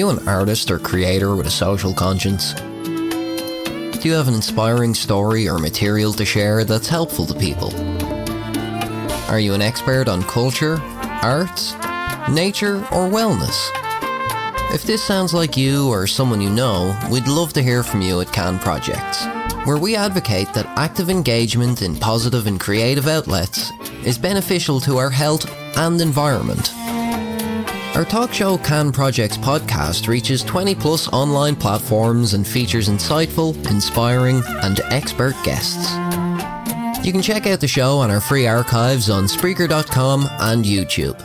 you an artist or creator with a social conscience? Do you have an inspiring story or material to share that's helpful to people? Are you an expert on culture, arts, nature, or wellness? If this sounds like you or someone you know, we'd love to hear from you at Can Projects, where we advocate that active engagement in positive and creative outlets is beneficial to our health and environment. Our talk show Can Projects podcast reaches 20 plus online platforms and features insightful, inspiring, and expert guests. You can check out the show on our free archives on Spreaker.com and YouTube.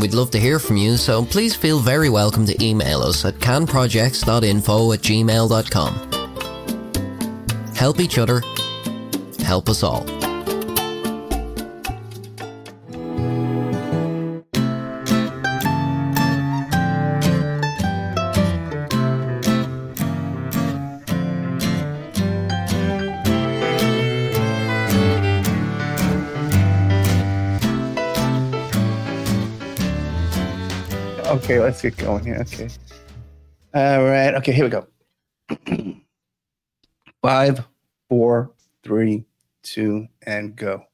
We'd love to hear from you, so please feel very welcome to email us at canprojects.info at gmail.com. Help each other, help us all. Let's get going here. Okay. All right. Okay, here we go. Five, four, three, two, and go.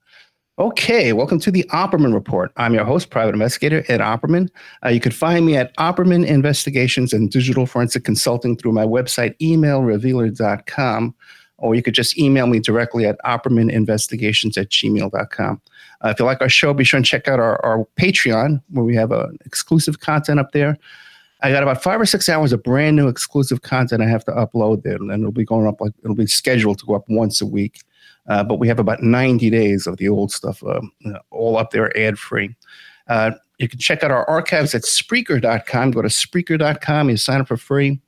Okay, welcome to the Opperman Report. I'm your host, private investigator Ed Opperman. Uh, you can find me at Opperman Investigations and Digital Forensic Consulting through my website, emailrevealer.com, or you could just email me directly at oppermaninvestigations at gmail.com. Uh, if you like our show, be sure and check out our, our Patreon, where we have uh, exclusive content up there. I got about five or six hours of brand new exclusive content I have to upload there, and it'll be going up like it'll be scheduled to go up once a week. Uh, but we have about 90 days of the old stuff um, all up there ad free. Uh, you can check out our archives at Spreaker.com. Go to Spreaker.com. You sign up for free.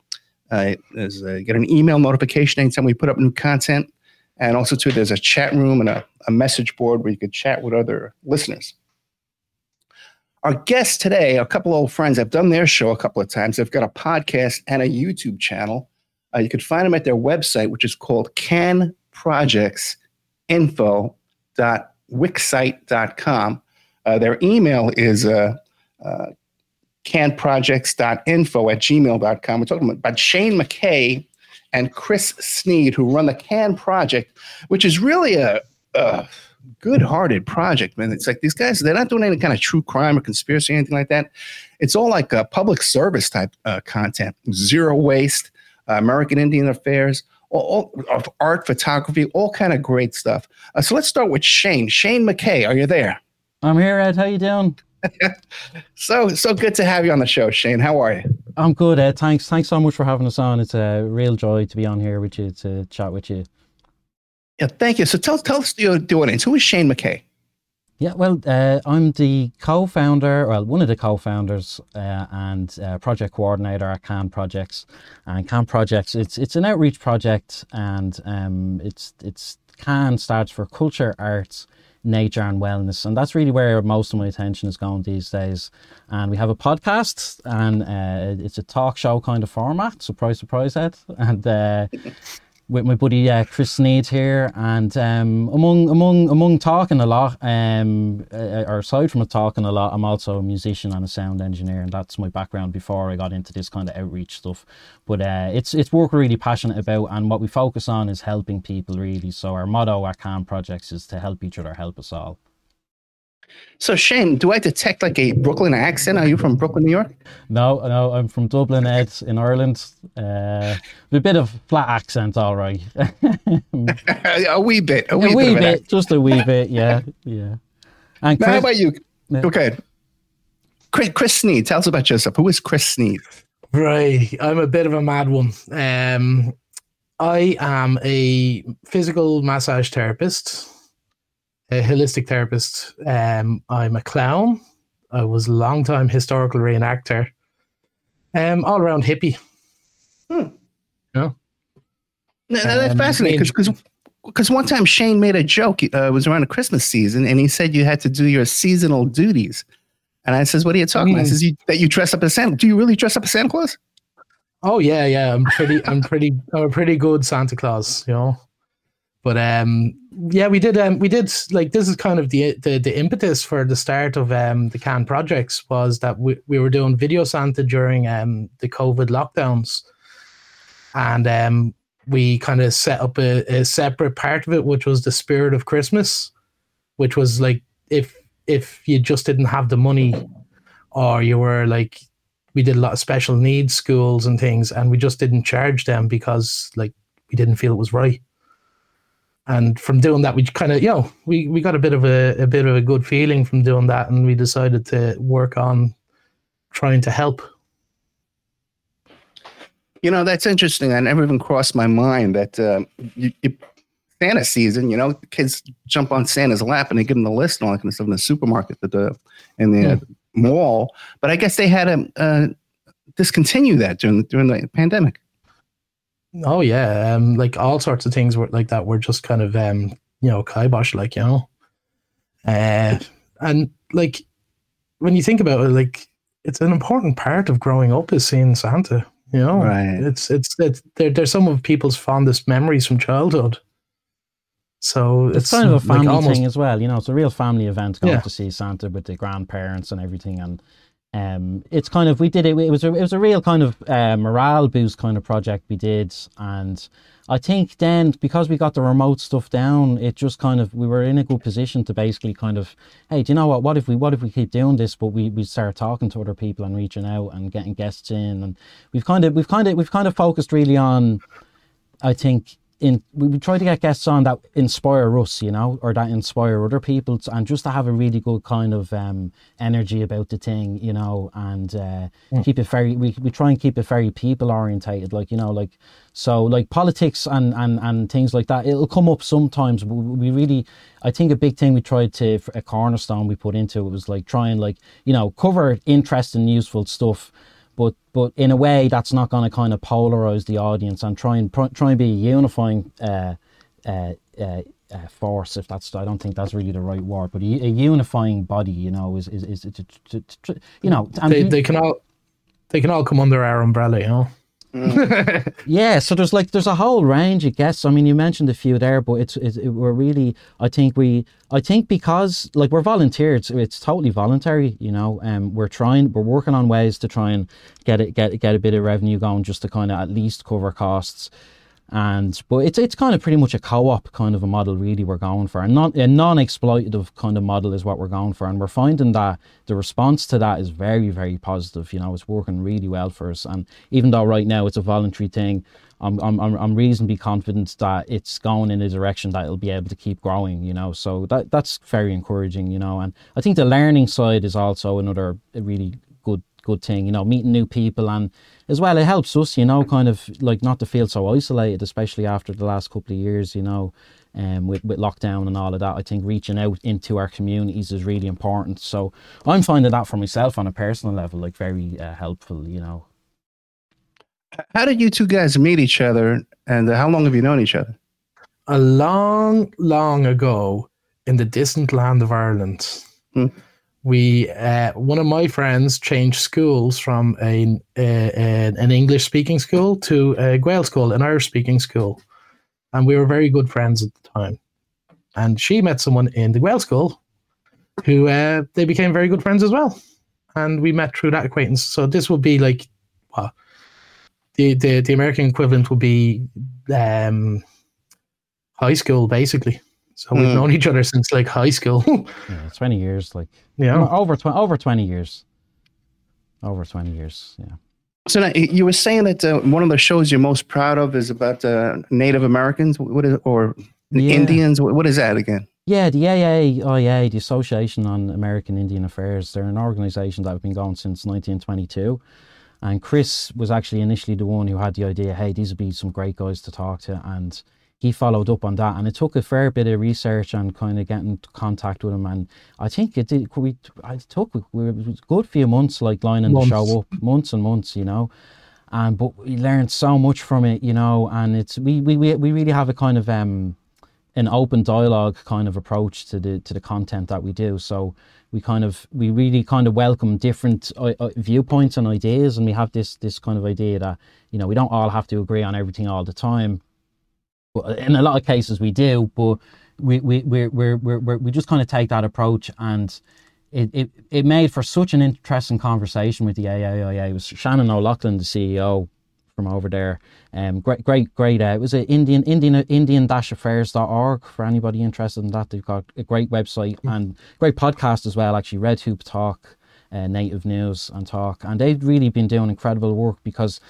Uh, get an email notification anytime we put up new content. And also, too, there's a chat room and a, a message board where you could chat with other listeners. Our guests today, a couple of old friends, I've done their show a couple of times. They've got a podcast and a YouTube channel. Uh, you can find them at their website, which is called canprojectsinfo.wixsite.com. Uh, their email is uh, uh, canprojects.info at gmail.com. We're talking about Shane McKay and Chris Sneed, who run the Can Project, which is really a, a good-hearted project, man. It's like these guys, they're not doing any kind of true crime or conspiracy or anything like that. It's all like a public service type uh, content, zero waste, uh, American Indian affairs, all, all, of art, photography, all kind of great stuff. Uh, so let's start with Shane. Shane McKay, are you there? I'm here, Ed. How you doing? So so good to have you on the show, Shane. How are you? I'm good, Ed. Thanks. Thanks so much for having us on. It's a real joy to be on here with you to chat with you. Yeah, thank you. So tell tell us the, the audience who is Shane McKay. Yeah, well, uh, I'm the co-founder, well, one of the co-founders uh, and uh, project coordinator at Can Projects. And Can Projects, it's it's an outreach project, and um, it's it's Can starts for culture, arts, nature, and wellness, and that's really where most of my attention is going these days. And we have a podcast, and uh, it's a talk show kind of format. Surprise, surprise, Ed. And uh, with my buddy uh, Chris Sneed here, and um, among among among talking a lot, um, uh, or aside from talking a lot, I'm also a musician and a sound engineer, and that's my background before I got into this kind of outreach stuff. But uh, it's it's work we're really passionate about, and what we focus on is helping people really. So our motto at Can Projects is to help each other, help us all. So Shane, do I detect like a Brooklyn accent? Are you from Brooklyn, New York? No, no, I'm from Dublin, Ed, in Ireland. Uh, a bit of flat accent, all right. a wee bit, a wee, a wee bit, bit just a wee bit, yeah, yeah. And Chris, now, how about you? Yeah. Okay, Chris, Chris Sneed, tell us about yourself. Who is Chris Sneed? Right, I'm a bit of a mad one. Um, I am a physical massage therapist a holistic therapist. Um, I'm a clown. I was a long time historical reenactor. Um, all around hippie. Hmm. Yeah. No, no, that's um, fascinating because because one time Shane made a joke. Uh, it was around the Christmas season, and he said you had to do your seasonal duties. And I says, "What are you talking about?" I says, you, "That you dress up as Santa. Do you really dress up as Santa Claus?" Oh yeah, yeah. I'm pretty. I'm pretty. I'm a pretty good Santa Claus, you know. But um, yeah, we did. Um, we did like this is kind of the the, the impetus for the start of um, the can projects was that we, we were doing video Santa during um, the COVID lockdowns, and um, we kind of set up a, a separate part of it, which was the spirit of Christmas, which was like if if you just didn't have the money, or you were like we did a lot of special needs schools and things, and we just didn't charge them because like we didn't feel it was right and from doing that we kind of you know we, we got a bit of a, a bit of a good feeling from doing that and we decided to work on trying to help. You know that's interesting. I never even crossed my mind that uh, you, you, santa season you know kids jump on santa's lap and they give them the list and all that kind of stuff in the supermarket the, the in the uh, mall. But i guess they had to uh, discontinue that during during the pandemic Oh yeah, um, like all sorts of things were like that were just kind of um, you know, kibosh, like you know, uh, and like when you think about it, like it's an important part of growing up is seeing Santa. You know, right? It's it's it's they're, they're some of people's fondest memories from childhood. So it's, it's kind of a family like almost, thing as well. You know, it's a real family event going Yeah. to see Santa with the grandparents and everything, and um, it's kind of we did it. It was a, it was a real kind of uh, morale boost kind of project we did, and I think then because we got the remote stuff down, it just kind of we were in a good position to basically kind of, hey, do you know what? What if we what if we keep doing this, but we we start talking to other people and reaching out and getting guests in, and we've kind of we've kind of we've kind of focused really on, I think in we, we try to get guests on that inspire us, you know, or that inspire other people, to, and just to have a really good kind of um, energy about the thing, you know, and uh, keep it very. We, we try and keep it very people orientated, like you know, like so like politics and and and things like that. It'll come up sometimes. But we really, I think a big thing we tried to a cornerstone we put into it was like trying like you know cover interesting, useful stuff but but in a way that's not going to kind of polarize the audience and try and try and be a unifying uh, uh, uh, uh, force. If that's I don't think that's really the right word, but a, unifying body, you know, is is, is to, to, to, you know. and they, they can all they can all come under our umbrella, you know. yeah, so there's like there's a whole range of guests. I mean, you mentioned a few there, but it's, it's it, we're really I think we I think because like we're volunteers, it's totally voluntary. You know, um, we're trying we're working on ways to try and get it get get a bit of revenue going, just to kind of at least cover costs. And but it's it's kind of pretty much a co-op kind of a model really we're going for, and not a non-exploitative kind of model is what we're going for, and we're finding that the response to that is very very positive. You know, it's working really well for us, and even though right now it's a voluntary thing, I'm I'm I'm, reasonably confident that it's going in a direction that it'll be able to keep growing. You know, so that that's very encouraging. You know, and I think the learning side is also another really good good thing. You know, meeting new people and as well it helps us. You know, kind of like not to feel so isolated, especially after the last couple of years. You know. Um, with, with lockdown and all of that, I think reaching out into our communities is really important. So I'm finding that for myself on a personal level, like very uh, helpful. You know, How did you two guys meet each other, and how long have you known each other? A long, long ago in the distant land of Ireland, Hmm. We uh, one of my friends changed schools from a, a, a- an English speaking school to a Gaelscoil, an Irish speaking school, and we were very good friends at the time. And she met someone in the Gaelscoil, who uh, they became very good friends as well, and we met through that acquaintance. So this would be like, what the the, the American equivalent would be um, high school, basically. So we've Hmm. known each other since like high school. yeah, 20 years, like yeah. over 20, over 20 years, over 20 years. Yeah. So now, you were saying that uh, one of the shows you're most proud of is about uh, Native Americans, what is or Yeah. Indians? What what is that again? Yeah, the AAIA, the Association on American Indian Affairs, they're an organisation that have been going since 1922. And Chris was actually initially the one who had the idea, hey, these would be some great guys to talk to. And he followed up on that. And it took a fair bit of research and kind of getting contact with him. And I think it did, we, it took we it was a good few months, like lining Months. the show up, months and months, you know. And but we learned so much from it, you know. And it's we we we, we really have a kind of um an open dialogue kind of approach to the to the content that we do. So we kind of we really kind of welcome different uh, uh, viewpoints and ideas, and we have this this kind of idea that you know we don't all have to agree on everything all the time. But in a lot of cases we do, but we we we we we we just kind of take that approach and. It, it, it made for such an interesting conversation with the AAIA. It was Shannon O'Loughlin, the CEO, from over there. Um, great, great, great. Uh, it was a Indian, Indian, Indian-affairs.org for anybody interested in that. They've got a great website mm. and great podcast as well. Actually, Red Hoop Talk, uh, Native News and Talk, and they've really been doing incredible work because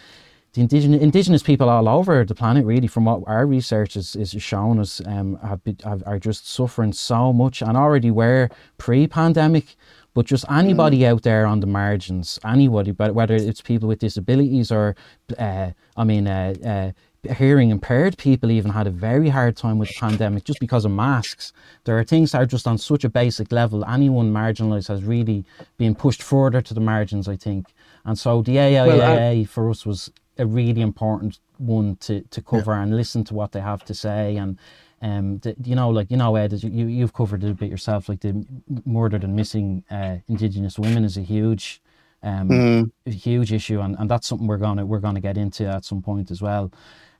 the indigenous, indigenous people all over the planet, really, from what our research is, is showing us, um, have, been, have are just suffering so much and already were pre-pandemic. But just anybody mm. out there on the margins, anybody, but whether it's people with disabilities or, uh, I mean, uh, uh, hearing impaired people even had a very hard time with the pandemic just because of masks. There are things that are just on such a basic level. Anyone marginalised has really been pushed further to the margins, I think. And so the AIA well, for us was a really important one to, to cover yeah. and listen to what they have to say and um, the, you know, like you know, Ed, you you've covered it a bit yourself. Like the murdered and missing uh, Indigenous women is a huge, um, mm. huge issue, and, and that's something we're gonna we're gonna get into at some point as well.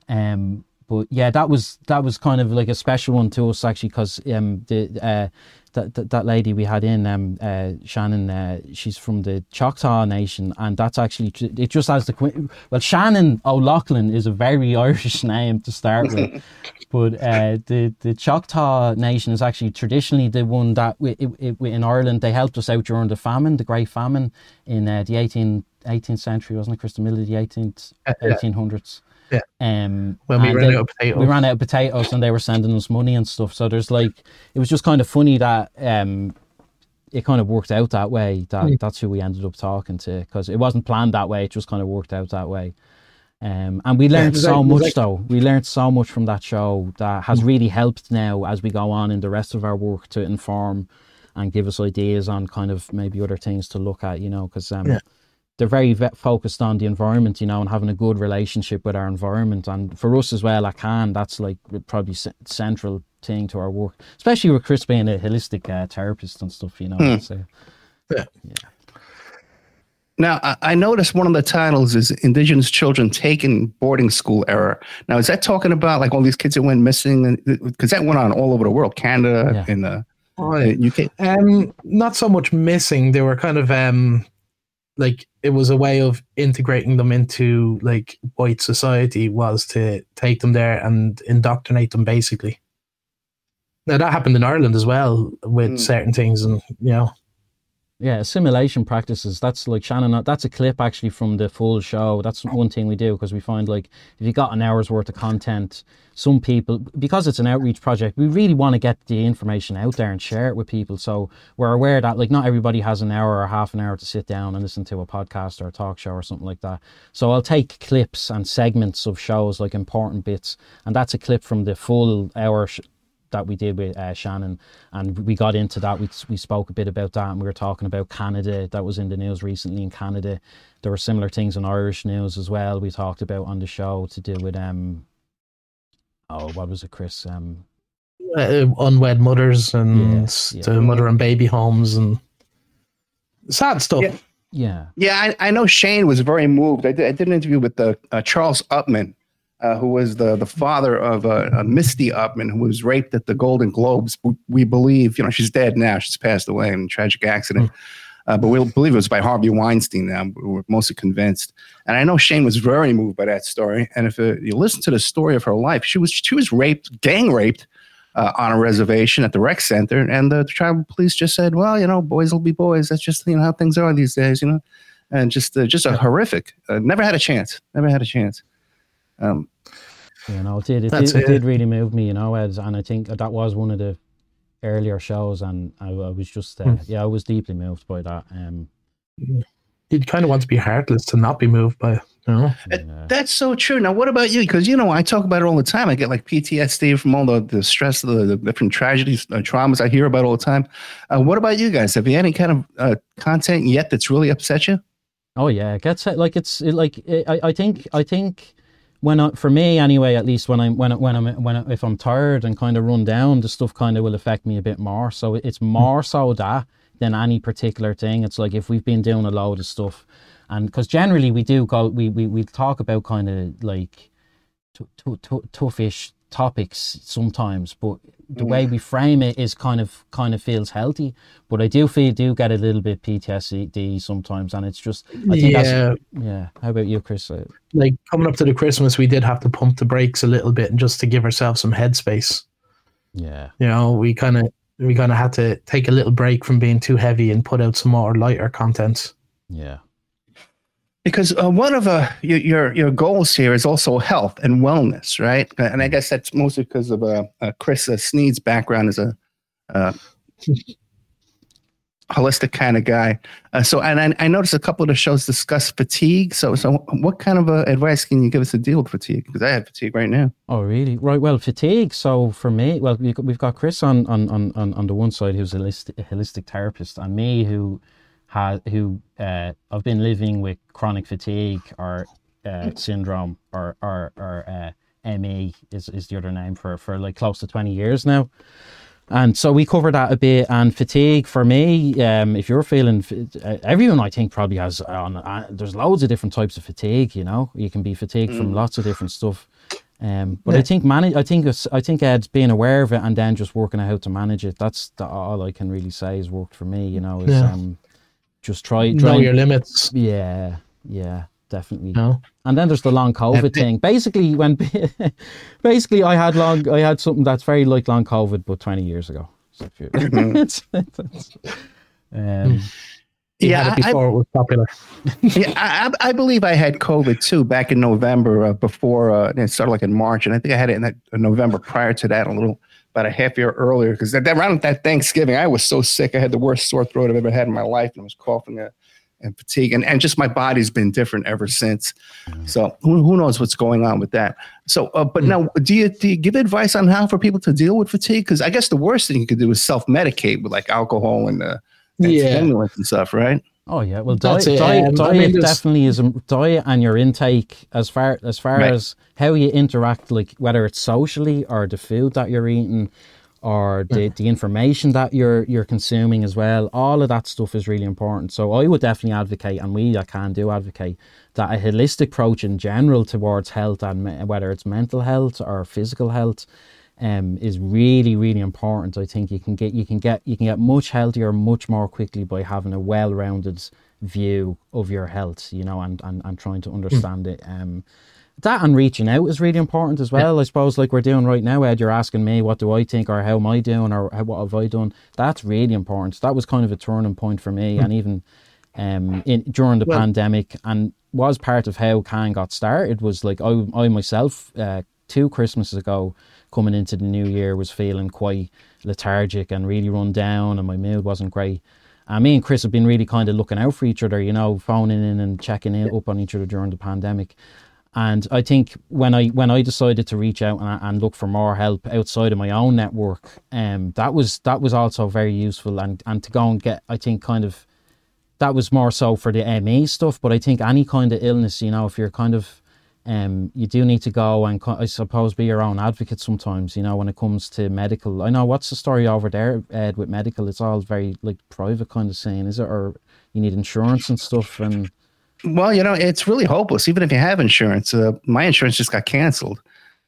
Um, but yeah, that was that was kind of like a special one to us actually, because um, the uh, that, that, that lady we had in um, uh, Shannon, uh, she's from the Choctaw Nation, and that's actually it. Just as the well, Shannon O'Loughlin is a very Irish name to start with, but uh, the the Choctaw Nation is actually traditionally the one that we, it, it, in Ireland they helped us out during the famine, the Great Famine in uh, the 18th, 18th century, wasn't it, Chris? The middle of the 18th, 1800s. Yeah. Um, when we ran they, out of potatoes. We ran out of potatoes and they were sending us money and stuff. So there's like, it was just kind of funny that um, it kind of worked out that way. That mm. That's who we ended up talking to because it wasn't planned that way. It just kind of worked out that way. Um, and we learned yeah, so like, much like, though. We learned so much from that show that has mm. really helped now as we go on in the rest of our work to inform and give us ideas on kind of maybe other things to look at, you know, because um, yeah they're very focused on the environment, you know, and having a good relationship with our environment. And for us as well, I can. That's like probably central thing to our work, especially with Chris being a holistic uh, therapist and stuff. You know, hmm. so, yeah. yeah. Now, I noticed one of the titles is Indigenous Children Taken Boarding School Error. Now, is that talking about like all these kids that went missing? Because that went on all over the world, Canada yeah. and the oh, UK. Um, not so much missing. They were kind of um, like it was a way of integrating them into like white society was to take them there and indoctrinate them basically now that happened in ireland as well with mm. certain things and you know yeah, assimilation practices. That's like Shannon. Uh, that's a clip actually from the full show. That's one thing we do because we find like if you got an hour's worth of content, some people because it's an outreach project, we really want to get the information out there and share it with people. So we're aware that like not everybody has an hour or half an hour to sit down and listen to a podcast or a talk show or something like that. So I'll take clips and segments of shows like important bits, and that's a clip from the full hour that we did with uh, Shannon, and we got into that. We we spoke a bit about that, and we were talking about Canada. That was in the news recently in Canada. There were similar things in Irish news as well. We talked about on the show to do with um, oh, what was it, Chris? Um, uh, unwed mothers and yeah, yeah. the mother and baby homes and sad stuff. Yeah. Yeah, yeah I, I know Shane was very moved. I did, I did an interview with the uh, Charles Upham, uh, who was the, the father of uh, Misty Upham, who was raped at the Golden Globes. We believe, you know, she's dead now. She's passed away in a tragic accident. Mm. Uh, but we believe it was by Harvey Weinstein now. We're mostly convinced. And I know Shane was very moved by that story. And if uh, you listen to the story of her life, she was she was raped, gang raped uh, on a reservation at the rec center. And the tribal police just said, well, you know, boys will be boys. That's just, you know, how things are these days, you know. And just uh, just a horrific, uh, never had a chance, never had a chance. Um, you know, it did. It, did, it. it did really move me, you know, Ed, and I think that was one of the earlier shows, and I, I was just, uh, mm. yeah, I was deeply moved by that. Um, You'd kind of want to be heartless to not be moved by it. You know? yeah. That's so true. Now, what about you? Because you know, I talk about it all the time. I get like PTSD from all the, the stress, the, the different tragedies, uh, traumas I hear about all the time. Uh, what about you guys? Have you any kind of uh, content yet that's really upset you? Oh yeah, it gets like it's it, like it, I I think I think when I, for me anyway, at least when I'm when I, when I'm when I, if I'm tired and kind of run down, the stuff kind of will affect me a bit more. So it's hmm. more so that than any particular thing. It's like if we've been doing a load of stuff, and because generally we do go, we we we talk about kind of like t- t- t- toughish topics sometimes, but the way we frame it is kind of kind of feels healthy. But I do feel do get a little bit PTSD sometimes, and it's just I think yeah, that's yeah. How about you, Chris? Uh, like coming up to the Christmas, we did have to pump the brakes a little bit, and just to give ourselves some headspace. yeah, You know, we kind of we kind of had to take a little break from being too heavy and put out some more lighter content. yeah, because uh, one of uh, your, your your goals here is also health and wellness, right? And I guess that's mostly because of uh, uh, Chris uh, Sneed's background as a uh, holistic kind of guy. So, and I, I noticed a couple of the shows discuss fatigue. So, so what kind of advice can you give us to deal with fatigue? Because I have fatigue right now. Oh, really? Right. Well, fatigue. So for me, well, we've got, Chris on on, on, on on the one side who's a holistic, a holistic therapist, and me who has who uh, I've been living with chronic fatigue or uh, syndrome or or, or uh, ME is, is the other name for for like close to twenty years now. And so we covered that a bit. And fatigue for me, um, if you're feeling, uh, everyone I think probably has. On, uh, there's loads of different types of fatigue. You know, you can be fatigued from lots of different stuff. Um, but I think manage. I think I think Ed's being aware of it and then just working out how to manage it. That's the, all I can really say has worked for me. You know, is Yeah. um, just try. Know try your limits. yeah, yeah, definitely. You know? And then there's the long COVID thing. Basically, when basically I had long, I had something that's very like long COVID, but 20 years ago. So if you- it's- it's- um, You Yeah, had it I- before it was popular. yeah, I, I I believe I had COVID too back in November uh, before uh, it started like in March, and I think I had it in that in November prior to that, a little about a half year earlier. Because that, that around that Thanksgiving, I was so sick. I had the worst sore throat I've ever had in my life, and I was coughing uh, and fatigue, and, and just my body's been different ever since. So who, who knows what's going on with that? So, uh, but now, do you do you give advice on how for people to deal with fatigue? Because I guess the worst thing you could do is self medicate with like alcohol and uh, and Yeah. stimulants and stuff, right? Oh yeah, well, diet, diet, um, I mean, definitely is diet and your intake as far as far Right. as how you interact, like whether it's socially or the food that you're eating. Or the, the information that you're you're consuming as well, all of that stuff is really important. So I would definitely advocate, and we I can do advocate that a holistic approach in general towards health and me- whether it's mental health or physical health um, is really really important. I think you can get you can get you can get much healthier much more quickly by having a well-rounded view of your health, you know, and and, and trying to understand it. Um, that and reaching out is really important as well. I suppose, like we're doing right now, Ed. You're asking me what do I think, or how am I doing, or how, what have I done? That's really important. That was kind of a turning point for me, and even um, in during the Well- pandemic, and was part of how Can got started. Was like I, I myself, uh, two Christmases ago, coming into the new year, was feeling quite lethargic and really run down, and my mood wasn't great. And me and Chris have been really kind of looking out for each other, you know, phoning in and checking in up on each other during the pandemic. And I think when I when I decided to reach out and, and look for more help outside of my own network, um, that was that was also very useful. And and to go and get, I think, kind of that was more so for the ME stuff. But I think any kind of illness, you know, if you're kind of um, you do need to go and I suppose be your own advocate sometimes. You know, when it comes to medical. I know what's the story over there, Ed, with medical. It's all very like private kind of saying, is it? Or you need insurance and stuff and. Well, you know, it's really hopeless. Even if you have insurance, uh, my insurance just got canceled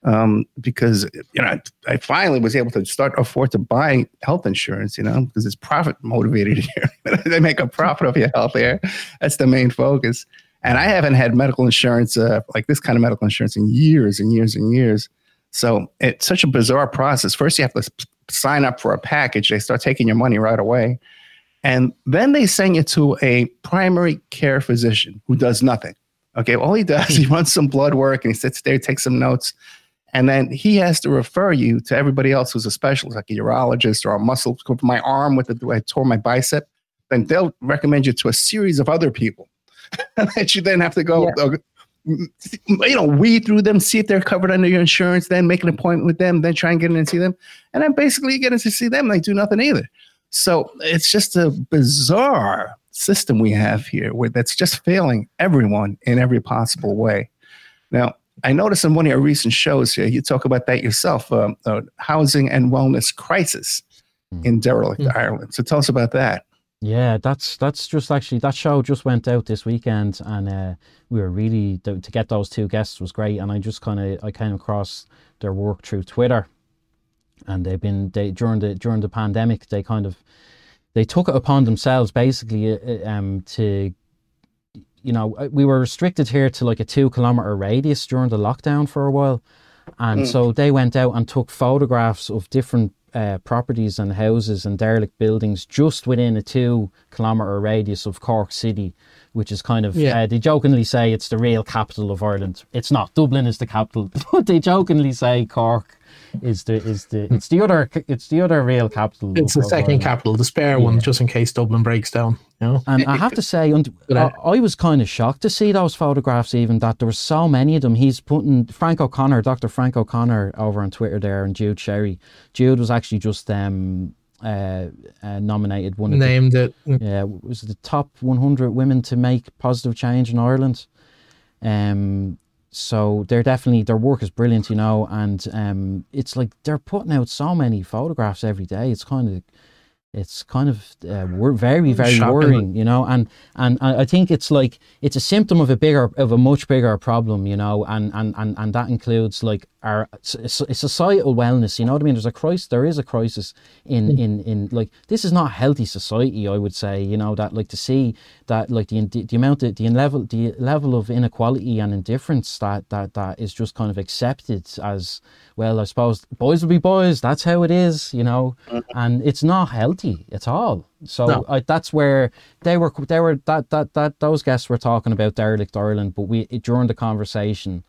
um, because you know I finally was able to start afford to buy health insurance. You know, because it's profit motivated here. they make a profit off your health here. That's the main focus. And I haven't had medical insurance uh, like this kind of medical insurance in years and years and years. So it's such a bizarre process. First, you have to sign up for a package. They start taking your money right away. And then they send you to a primary care physician who does nothing. Okay, all he does, he runs some blood work and he sits there, takes some notes, and then he has to refer you to everybody else who's a specialist, like a urologist or a muscle. My arm with the I tore my bicep, then they'll recommend you to a series of other people that you then have to go. uh, you know, weed through them, see if they're covered under your insurance, then make an appointment with them, then try and get in and see them. And then basically you get in to see them, and they do nothing either. So it's just a bizarre system we have here where that's just failing everyone in every possible way. Now, I noticed in one of your recent shows here, you talk about that yourself, um, uh, housing and wellness crisis in derelict Mm. Ireland. So tell us about that. Yeah, that's that's just actually that show just went out this weekend, and uh, we were really to, to get those two guests was great. And I just kind of I came across their work through Twitter, and they've been they during the during the pandemic they kind of they took it upon themselves basically uh, uh, um, to you know uh, we were restricted here to like a two kilometer radius during the lockdown for a while and mm. so they went out and took photographs of different uh, properties and houses and derelict buildings just within a two kilometre radius of Cork City, which is kind of, yeah. uh, they jokingly say it's the real capital of Ireland. It's not. Dublin is the capital, but they jokingly say Cork is the is the it's the other it's the other real capital. It's the second capital, the spare yeah. one, just in case Dublin breaks down. You know? And I have to say, I, I was kind of shocked to see those photographs. Even that there were so many of them. He's putting Frank O'Connor, Dr. Frank O'Connor, over on Twitter there, and Jude Sherry. Jude was actually just um, uh, uh, nominated one named the, it. Yeah, was the top 100 women to make positive change in Ireland. Um, so they're definitely their work is brilliant, you know, and um, it's like they're putting out so many photographs every day. It's kind of it's kind of uh, we're very very Shocking. worrying you know and and i think it's like it's a symptom of a bigger of a much bigger problem you know and and and, and that includes like our societal wellness you know what i mean there's a crisis there is a crisis in mm. in in like this is not healthy society i would say you know that like to see that like the the amount of the level the level of inequality and indifference that that that is just kind of accepted as well i suppose boys will be boys that's how it is you know mm-hmm. and it's not healthy at all so no. I, that's where they were they were that that that those guests were talking about derelict ireland but we during the conversation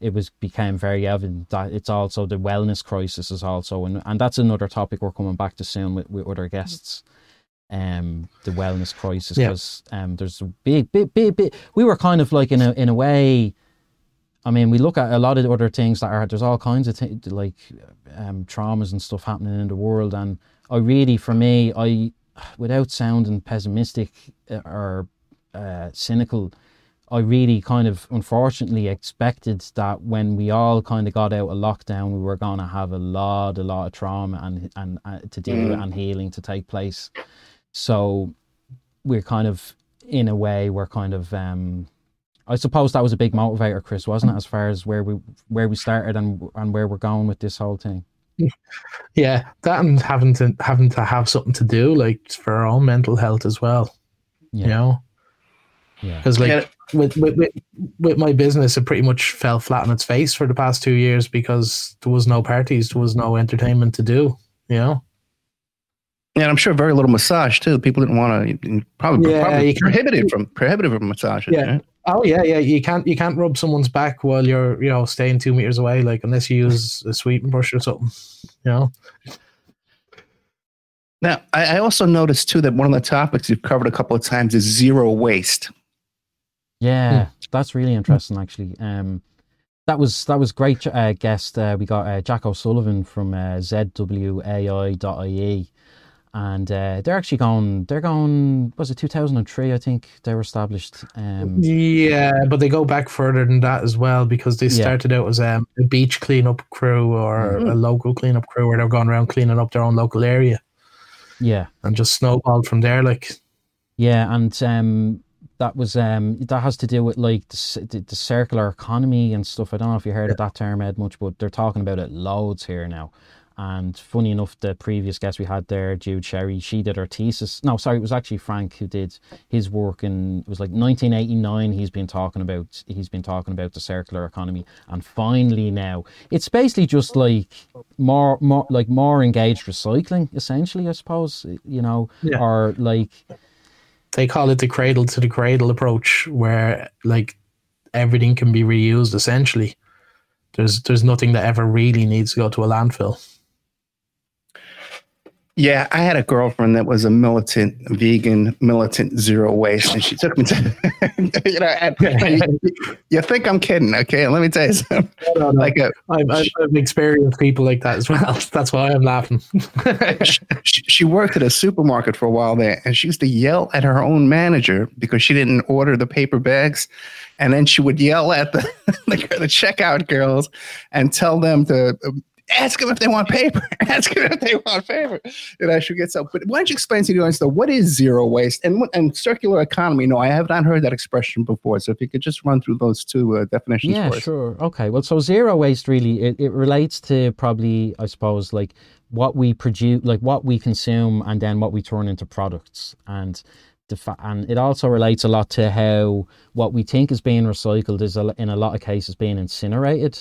it was became very evident that it's also the wellness crisis is also and, and that's another topic we're coming back to soon with, with other guests um the wellness crisis because yeah. um there's a big, big big big we were kind of like in a in a way I mean, we look at a lot of other things that are there's all kinds of things like um, traumas and stuff happening in the world, and I really, for me, I, without sounding pessimistic uh, or uh, cynical, I really kind of unfortunately expected that when we all kind of got out of lockdown, we were going to have a lot, a lot of trauma and and uh, to deal mm. with and healing to take place. So we're kind of, in a way, we're kind of. Um, I suppose that was a big motivator, Chris, wasn't it, as far as where we where we started and and where we're going with this whole thing. Yeah, that and having to having to have something to do, like for our own mental health as well. Yeah. You know, yeah, because like yeah with, with, with with my business, it pretty much fell flat on its face for the past two years because there was no parties, there was no entertainment to do. You know. Yeah, I'm sure very little massage too. People didn't want to probably, yeah, probably prohibited from prohibited from massages. Yeah. Right? Oh yeah, yeah. You can't you can't rub someone's back while you're you know staying two meters away, like unless you use a sweeping brush or something. You know. Now, I also noticed too that one of the topics you've covered a couple of times is zero waste. Yeah, hmm. that's really interesting, actually. Um, that was that was great uh, guest. Uh, we got uh, Jack O'Sullivan from uh, zwai.ie, and uh, they're actually going. They're going. Was it two thousand and three? I think they were established. Um, yeah, but they go back further than that as well because they started yeah. out as um, a beach cleanup crew or mm-hmm. a local cleanup crew where they're going around cleaning up their own local area. Yeah, and just snowballed from there, like. Yeah, and um, that was um that has to do with like the, the, the circular economy and stuff. I don't know if you heard yeah. of that term Ed much, but they're talking about it loads here now. And funny enough, the previous guest we had there, Jude Sherry, she did her thesis. No, sorry, it was actually Frank who did his work in it was like 1989. He's been talking about he's been talking about the circular economy, and finally now it's basically just like more more like more engaged recycling, essentially. I suppose you know, yeah. or like they call it the cradle to the cradle approach where like everything can be reused essentially. There's there's nothing that ever really needs to go to a landfill yeah, I had a girlfriend that was a militant vegan, militant zero waste, and she took me to, you know, and, you, you, think I'm kidding, okay? Let me tell you something. No, no, no. Like a, I've, I've, experienced people like that as well. That's why I'm laughing. she, she, worked at a supermarket for a while there, and she used to yell at her own manager because she didn't order the paper bags, and then she would yell at the the, the checkout girls and tell them to um, ask them if they want paper. ask them if they want paper. And I should get some. But why don't you explain to the audience though what is zero waste and and circular economy? No, I have not heard that expression before. So if you could just run through those two uh, definitions. Yeah, sure. Okay. Well, so zero waste really it, it relates to probably I suppose like what we produce, like what we consume, and then what we turn into products and and it also relates a lot to how what we think is being recycled is in a lot of cases being incinerated.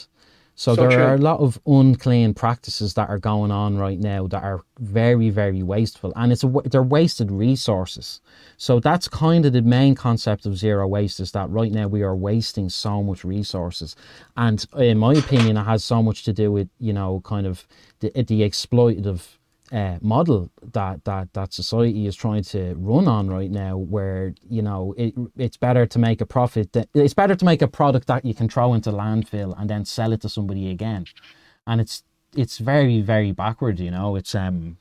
So, so there true. are a lot of unclean practices that are going on right now that are very, very wasteful, and it's a, they're wasted resources. So that's kind of the main concept of zero waste is that right now we are wasting so much resources, and in my opinion, it has so much to do with you know kind of the, the exploitative uh, model that that that society is trying to run on right now, where you know it, it's better to make a profit. That, it's better to make a product that you can throw into landfill and then sell it to somebody again, and it's it's very very backward. You know, it's um,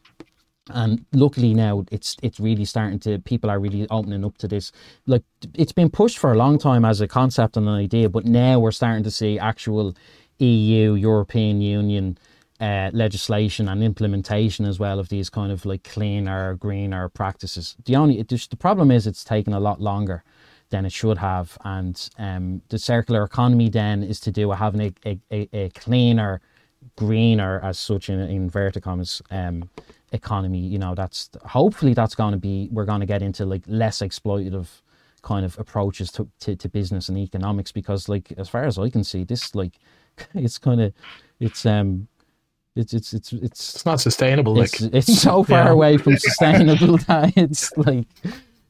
and luckily now it's it's really starting to people are really opening up to this. Like it's been pushed for a long time as a concept and an idea, but now we're starting to see actual EU European Union uh, legislation and implementation as well of these kind of like cleaner, greener practices. The only it the problem is it's taken a lot longer than it should have, and um, the circular economy then is to do with having a, a, a, a cleaner, greener as such in, in inverted commas um, economy. You know, that's hopefully that's going to be we're going to get into like less exploitative kind of approaches to, to, to business and economics because like as far as I can see, this like it's kind of it's um it's it's it's it's, it's not sustainable. It's, like it's so far yeah. away from sustainable that it's like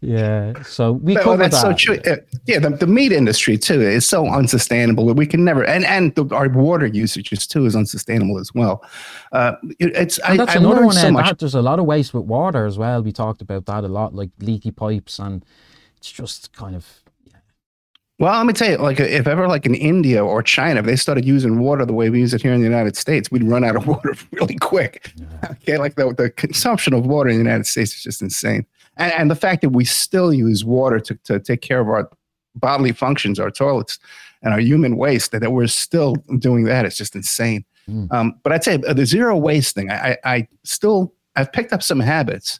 yeah. So we well, that's that. so true. Uh, yeah, the, the meat industry too is so unsustainable. that We can never and and the, our water usages too is unsustainable as well. Uh, it, it's and I, that's I another one. So that, there's a lot of waste with water as well. We talked about that a lot, like leaky pipes, and it's just kind of well, let me tell you, like if ever like in India or China, if they started using water the way we use it here in the United States, we'd run out of water really quick. Yeah. Okay, like the, the consumption of water in the United States is just insane. And, and the fact that we still use water to, to take care of our bodily functions, our toilets, and our human waste, that, that we're still doing that is just insane. Mm. Um, but I'd say the zero waste thing, I, I, I still, I've picked up some habits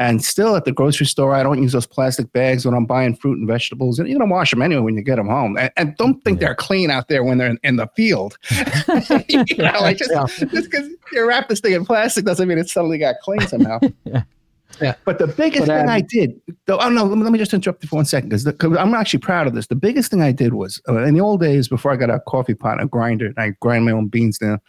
and still at the grocery store, I don't use those plastic bags when I'm buying fruit and vegetables. And you're going to wash them anyway when you get them home. And, and don't think yeah. they're clean out there when they're in, in the field. you know, like just because you wrap this thing in plastic doesn't mean it suddenly got clean somehow. yeah. Yeah. But the biggest but, um, thing I did, though, oh no, let me, let me just interrupt you for one second because I'm actually proud of this. The biggest thing I did was uh, in the old days before I got a coffee pot, a grinder, and I grind my own beans down.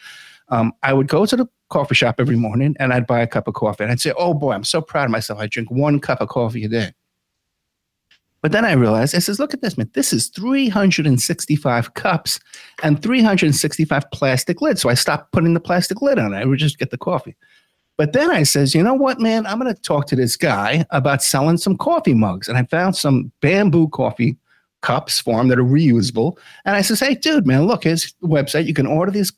Um, I would go to the coffee shop every morning and I'd buy a cup of coffee and I'd say, oh boy, I'm so proud of myself. I drink one cup of coffee a day. But then I realized, I says, look at this, man. This is 365 cups and 365 plastic lids. So I stopped putting the plastic lid on. I would just get the coffee. But then I says, you know what, man? I'm going to talk to this guy about selling some coffee mugs. And I found some bamboo coffee cups for him that are reusable. And I says, hey, dude, man, look, his website. You can order these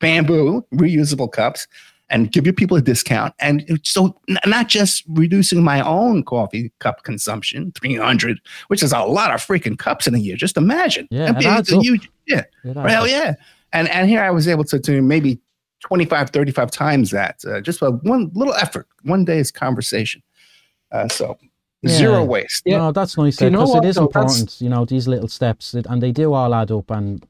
bamboo reusable cups and give your people a discount. And so, not just reducing my own coffee cup consumption, 300, which is a lot of freaking cups in a year. Just imagine. Yeah, it a huge, yeah. Hell yeah. And, and here I was able to, to maybe 25, 35 times that, uh, just by one little effort, one day's conversation. Uh, so, yeah. Zero waste. Yeah, no, that's nice because you know it is important. You know these little steps, and they do all add up. And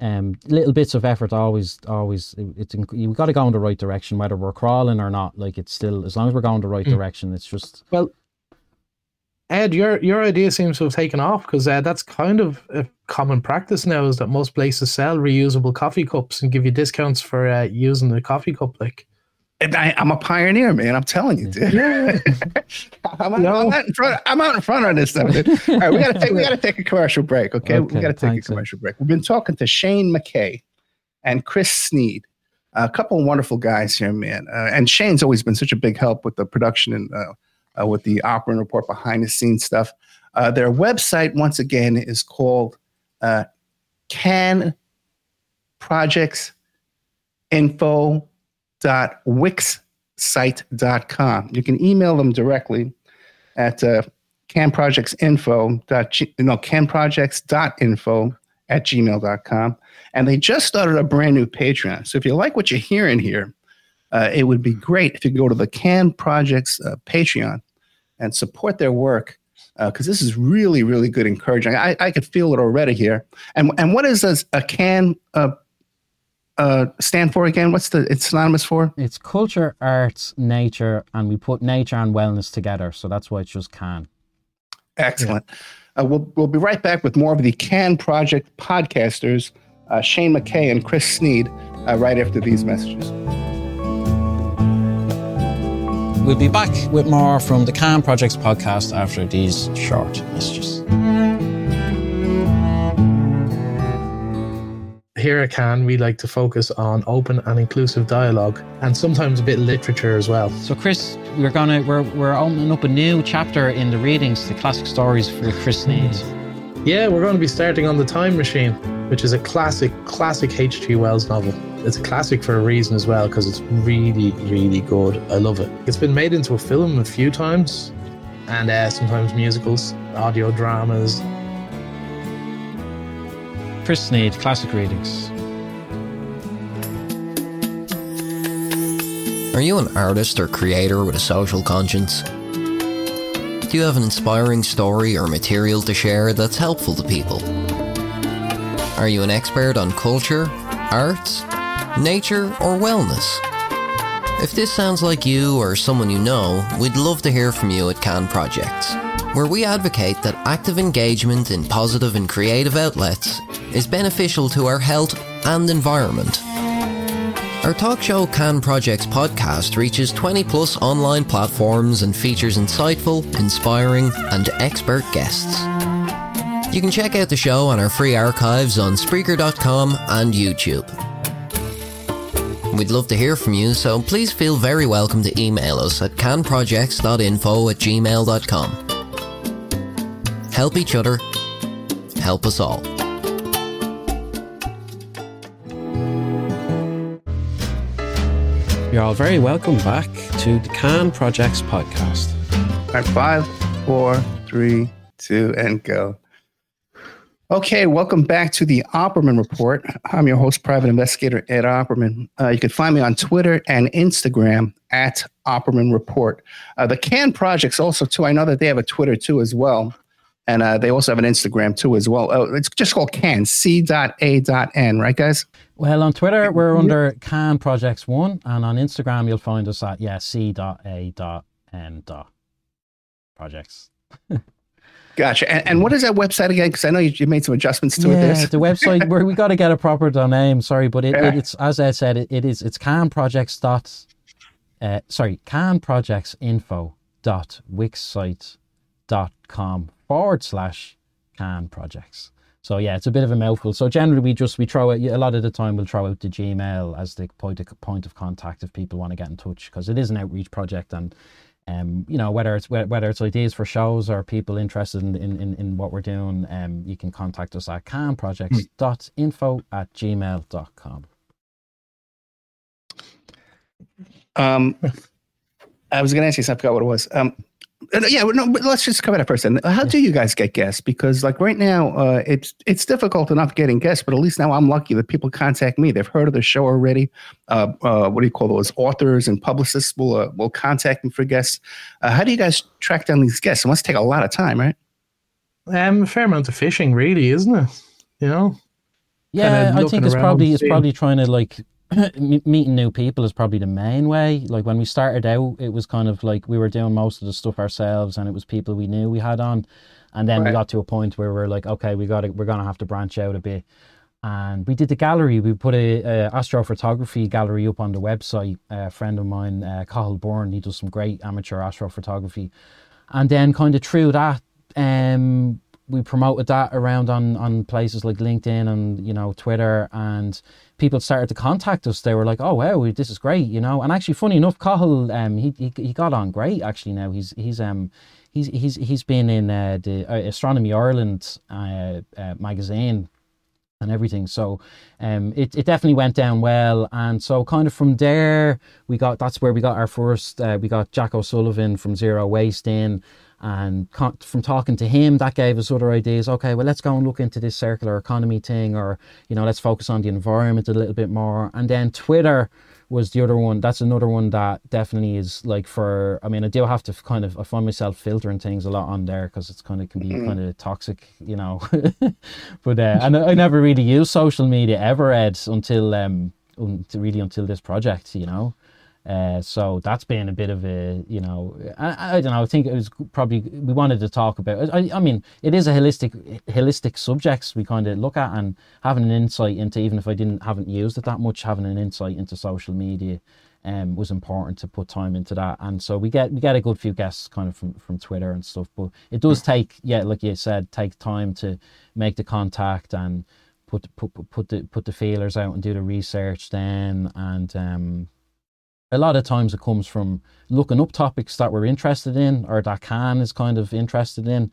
um, little bits of effort always, always, it's you've got to go in the right direction, whether we're crawling or not. Like it's still, as long as we're going the right mm. direction, it's just well. Ed, your your idea seems to have taken off because uh, that's kind of a common practice now. Is that most places sell reusable coffee cups and give you discounts for uh, using the coffee cup, like. I, am a pioneer, man. I'm telling you, dude. Yeah. I'm, I'm, out in front. I'm out in front of this stuff. Dude. All right, we gotta take. We gotta take a commercial break. Okay, okay we gotta take a commercial break. We've been talking to Shane McKay and Chris Sneed, a couple of wonderful guys here, man. Uh, and Shane's always been such a big help with the production and uh, uh, with the Opperman report behind the scenes stuff. Uh, their website, once again, is called uh, Can Projects Info www.wixsite.com. You can email them directly at uh, canprojectsinfo. No, canprojects.info at gmail.com. And they just started a brand new Patreon. So if you like what you're hearing here, uh, it would be great if you go to the Can Project's uh, Patreon and support their work because uh, this is really, really good encouraging. I, I could feel it already here. And and what is a, a Can uh, stand for again? What's the it's synonymous for? It's culture, arts, nature, and we put nature and wellness together. So that's why it's just Can. Excellent. Yeah. Uh, we'll we'll be right back with more of the Can Project podcasters, uh, Shane McKay and Chris Sneed, uh, right after these messages. We'll be back with more from the Can Projects podcast after these short messages. Here at Can, we like to focus on open and inclusive dialogue and sometimes a bit of literature as well. So, Chris, we're gonna we're we're opening up a new chapter in the readings, the classic stories for Chris Sneed. Yeah, we're going to be starting on the Time Machine, which is a classic, classic H.G. Wells novel. It's a classic for a reason as well because it's really, really good. I love it. It's been made into a film a few times, and uh, sometimes musicals, audio dramas. Chris Sneed, classic readings. Are you an artist or creator with a social conscience? Do you have an inspiring story or material to share that's helpful to people? Are you an expert on culture, arts, nature, or wellness? If this sounds like you or someone you know, we'd love to hear from you at Can Projects, where we advocate that active engagement in positive and creative outlets is beneficial to our health and environment. Our talk show Can Projects podcast reaches 20 plus online platforms and features insightful, inspiring, and expert guests. You can check out the show on our free archives on Spreaker.com and YouTube. We'd love to hear from you, so please feel very welcome to email us at canprojects.info at gmail.com. Help each other, help us all. You're all very welcome back to the Can Projects podcast. Right, five, four, three, two, and go. Okay, welcome back to the Opperman Report. I'm your host, private investigator Ed Opperman. Uh, you can find me on Twitter and Instagram at Opperman Report. Uh, the Can Projects also too. I know that they have a Twitter too as well, and uh, they also have an Instagram too as well. Oh, it's just called Can C.A.N. Right, guys? Well, on Twitter we're under Can Projects One, and on Instagram you'll find us at yeah C.A.N. Projects. Gotcha. And, and, what is that website again? Because I know you, you, made some adjustments to yeah, it. Yeah, the website where we got to get a proper name. Sorry, but it, yeah. it, it's as I said, it, it is it's can projects dot uh, sorry can projects info dot wixsite dot com forward slash can projects. So yeah, it's a bit of a mouthful. So generally, we just we throw it a lot of the time. We'll throw out the Gmail as the point of point of contact if people want to get in touch because it is an outreach project and um, you know, whether it's whether it's ideas for shows or people interested in, in, in, what we're doing, um, you can contact us at canprojects.info at gmail.com. Um, I was going to ask you I forgot what it was. Um, yeah, no, but let's just cover that first. And how do you guys get guests? Because like right now, uh, it's it's difficult enough getting guests, but at least now I'm lucky that people contact me. They've heard of the show already. Uh, uh, what do you call those? Authors and publicists will uh, will contact me for guests. Uh, how do you guys track down these guests? It must take a lot of time, right? Um, a fair amount of fishing, really, isn't it? You know. Yeah, I think it's probably it's probably trying to like meeting new people is probably the main way. Like when we started out, it was kind of like we were doing most of the stuff ourselves, and it was people we knew we had on. And then right. we got to a point where we're like, okay, we got to, we're gonna have to branch out a bit. And we did the gallery. We put a, a astrophotography gallery up on the website. A friend of mine, uh, Cahill Byrne, he does some great amateur astrophotography. And then kind of through that, um, we promoted that around on on places like LinkedIn and you know Twitter, and people started to contact us. They were like, "Oh wow, this is great," you know. And actually, funny enough, Cahill, um, he, he he got on great. Actually, now he's he's um he's he's he's been in uh, the uh, Astronomy Ireland uh, uh, magazine and everything. So um, it, it definitely went down well. And so kind of from there, we got that's where we got our first. Uh, we got Jack O'Sullivan from Zero Waste in, And from talking to him, that gave us other ideas. Okay, well, let's go and look into this circular economy thing, or you know, let's focus on the environment a little bit more. And then Twitter was the other one. That's another one that definitely is like for. I mean, I do have to kind of. I find myself filtering things a lot on there because it's kind of can be Mhm. kind of toxic, you know. but uh, and I I never really used social media ever, Ed, until um, until really until this project, you know. Uh, so that's been a bit of a, you know, I, I don't know. I think it was probably we wanted to talk about. I, I mean, it is a holistic, holistic subjects we kind of look at, and having an insight into, even if I didn't haven't used it that much, having an insight into social media, um, was important to put time into that. And so we get we get a good few guests kind of from from Twitter and stuff, but it does take, yeah, like you said, take time to make the contact and put put put, put the put the feelers out and do the research then and um a lot of times it comes from looking up topics that we're interested in or that Can is kind of interested in.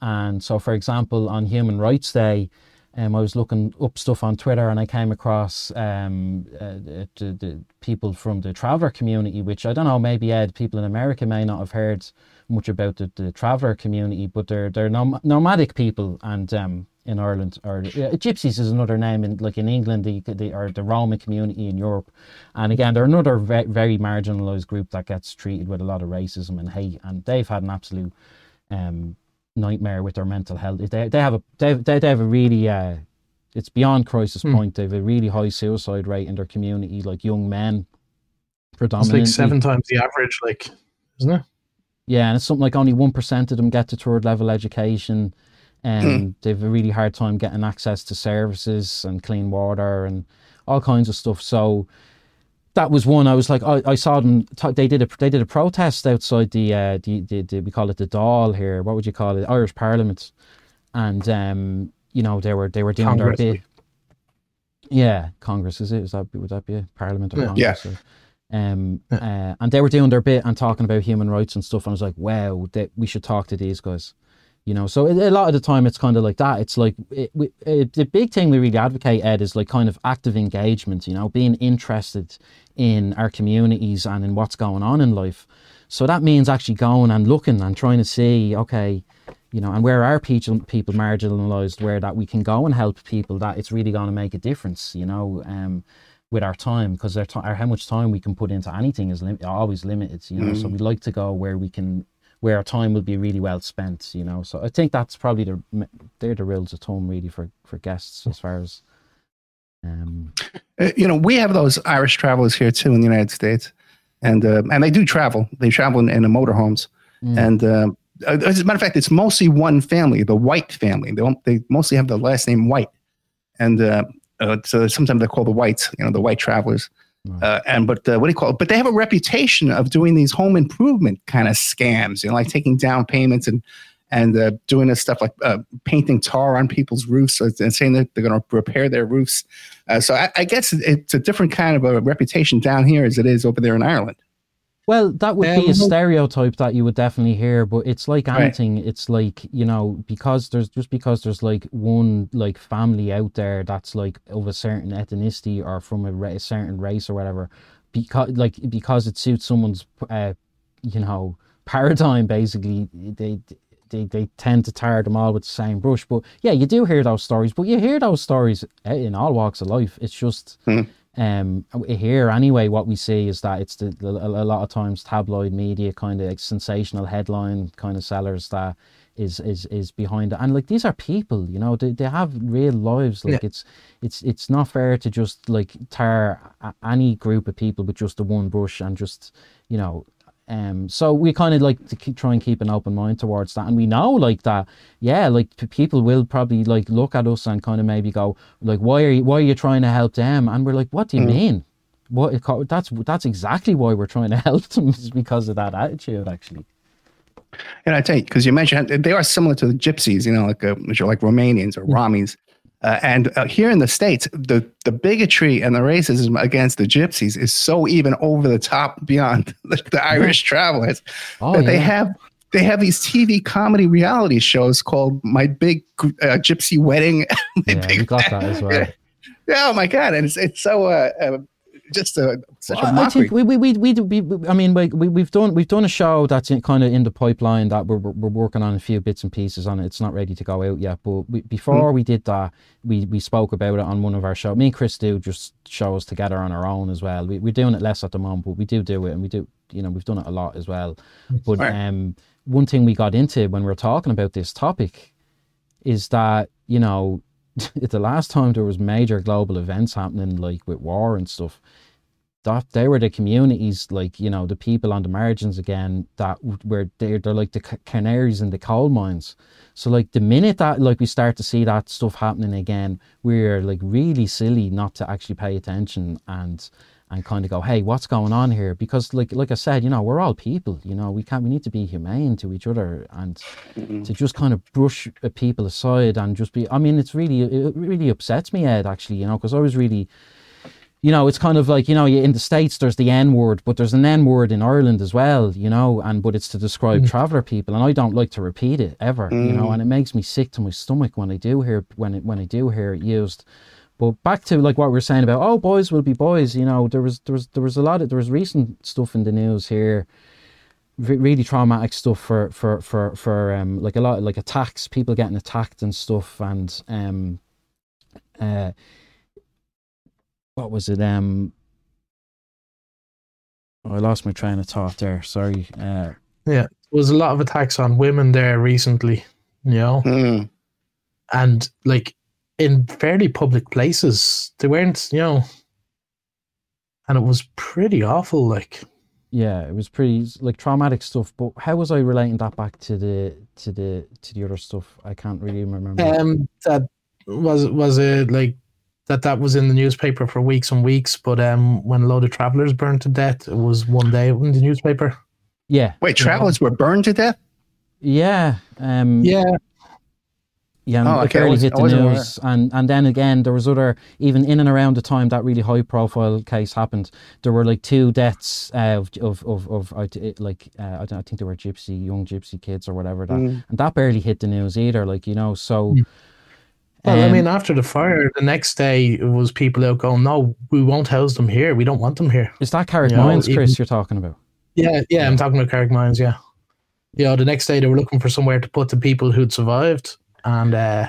And so, for example, on Human Rights Day, um, I was looking up stuff on Twitter and I came across um, uh, the, the, people from the traveller community, which I don't know, maybe Ed, people in America may not have heard much about the, the traveller community, but they're they're nom- nomadic people and um, in Ireland or uh, gypsies is another name in like in England the, the or the Roma community in Europe. And again they're another ve- very marginalized group that gets treated with a lot of racism and hate and they've had an absolute um, nightmare with their mental health. They, they have a they, they, they have a really uh, it's beyond crisis Hmm. point. They have a really high suicide rate in their community like young men It's predominantly. like seven times the average, like, isn't it? yeah, and it's something like only one percent of them get to third level education, and they have a really hard time getting access to services and clean water and all kinds of stuff. So that was one. I was like, I, I saw them. They did a they did a protest outside the, uh, the, the the we call it the Dáil here. What would you call it? Irish Parliament, and um, you know they were they were doing Congress, their bit. Yeah, Congress is it? Is that would that be a Parliament or Yeah. Congress? or- um, uh, and they were doing their bit and talking about human rights and stuff. And I was like, wow, that we should talk to these guys. You know, so a lot of the time it's kind of like that. It's like it, we, it, the big thing we really advocate, Ed, is like kind of active engagement. You know, being interested in our communities and in what's going on in life. So that means actually going and looking and trying to see, okay, you know, and where are people people marginalised, where that we can go and help people that it's really going to make a difference. You know, um, with our time because our, ti- our how much time we can put into anything is lim- always limited. You know, so we like to go where we can where our time will be really well spent. You know, so I think that's probably the they're the rules of home really for for guests as far as um Uh, you know, we have those Irish travelers here too in the United States, and uh, and they do travel. They travel in, in the motorhomes, mm, and uh, as a matter of fact, it's mostly one family, the White family. They don't, they mostly have the last name White, and uh, uh, so sometimes they're called the Whites. You know, the White travelers. Uh, and but uh, what do you call it? But they have a reputation of doing these home improvement kind of scams. You know, like taking down payments and and uh, doing this stuff like uh, painting tar on people's roofs and saying that they're going to repair their roofs. Uh, so I, I guess it's a different kind of a reputation down here as it is over there in Ireland. Well, that would be a Um, stereotype that you would definitely hear, but it's like Right. anything. It's like you know, because there's just because there's like one like family out there that's like of a certain ethnicity or from a, ra- a certain race or whatever, because like because it suits someone's uh, you know paradigm. Basically, they they they tend to tar them all with the same brush. But yeah, you do hear those stories, but you hear those stories uh, in all walks of life. It's just Mhm. Um here anyway what we see is that it's the, a, a lot of times tabloid media kind of like sensational headline kind of sellers that is is is behind it. And like these are people you know they, they have real lives. Like it's it's it's not fair to just like tar any group of people with just the one brush and just you know um so we kind of like to keep, try and keep an open mind towards that. And we know like that yeah like p- people will probably like look at us and kind of maybe go like why are you why are you trying to help them? And we're like what do you mean? What that's that's exactly why we're trying to help them is because of that attitude actually. And I tell you, because you mentioned they are similar to the gypsies, you know, like uh, which are like Romanians or Ramis. Uh, and uh, here in the states, the the bigotry and the racism against the gypsies is so even over the top beyond the, the Irish travelers oh that they have they have these TV comedy reality shows called My Big uh, Gypsy Wedding. My yeah Big got that as well. Yeah, oh my god, and it's it's so uh, uh, just a, such a I- think we we we, we, do- we, I mean we, we we've done we've done a show that's in, kind of in the pipeline that we're, we're working on a few bits and pieces on it. It's not ready to go out yet, but we, before we did that, we we spoke about it on one of our shows. Me and Chris do just shows together on our own as well. We, we're doing it less at the moment, but we do do it, and we do you know we've done it a lot as well. But Right. um, one thing we got into when we were talking about this topic is that you know the last time there was major global events happening like with war and stuff that they were the communities like you know the people on the margins again that were they're, they're like the canaries in the coal mines. So like the minute that like we start to see that stuff happening again we're like really silly not to actually pay attention and and kind of go hey what's going on here because like like i said you know we're all people you know we can't we need to be humane to each other and to just kind of brush uh, people aside and just be i mean it's really it really upsets me ed actually you know because i was really you know, it's kind of like, you know, in the States there's the N word, but there's an N word in Ireland as well, you know, and but it's to describe traveller people. And I don't like to repeat it ever, you know, and it makes me sick to my stomach when I do hear when it when I do hear it used. But back to like what we were saying about, oh, boys will be boys, you know, there was there was there was a lot of there was recent stuff in the news here really traumatic stuff for for for for um like a lot of, like attacks people getting attacked and stuff and um uh what was it um oh, I lost my train of thought there sorry uh yeah, There was a lot of attacks on women there recently, you know, Mm. and like in fairly public places. They weren't, you know, and it was pretty awful. Like, yeah it was pretty like traumatic stuff but how was I relating that back to the to the to the other stuff I can't really remember um, that was was it like that that was in the newspaper for weeks and weeks. But um, when a load of travelers burned to death, it was one day in the newspaper. yeah Wait, travelers were burned to death? yeah um Yeah, Yeah, Oh, it okay, I barely wasn't- hit the wasn't aware. news, and and then again there was other even in and around the time that really high profile case happened. There were like two deaths uh, of of of, of like uh, I, don't, I think they were gypsy young gypsy kids or whatever that, Mm. and that barely hit the news either. Like you know, so. Well, I um, mean, after the fire, the next day it was people out going, "No, we won't house them here. We don't want them here." is that Carrick you know, Mines, Chris? even- You're talking about? Yeah, yeah, I'm talking about Carrickmines. Yeah, you know, the next day they were looking for somewhere to put the people who'd survived, and uh,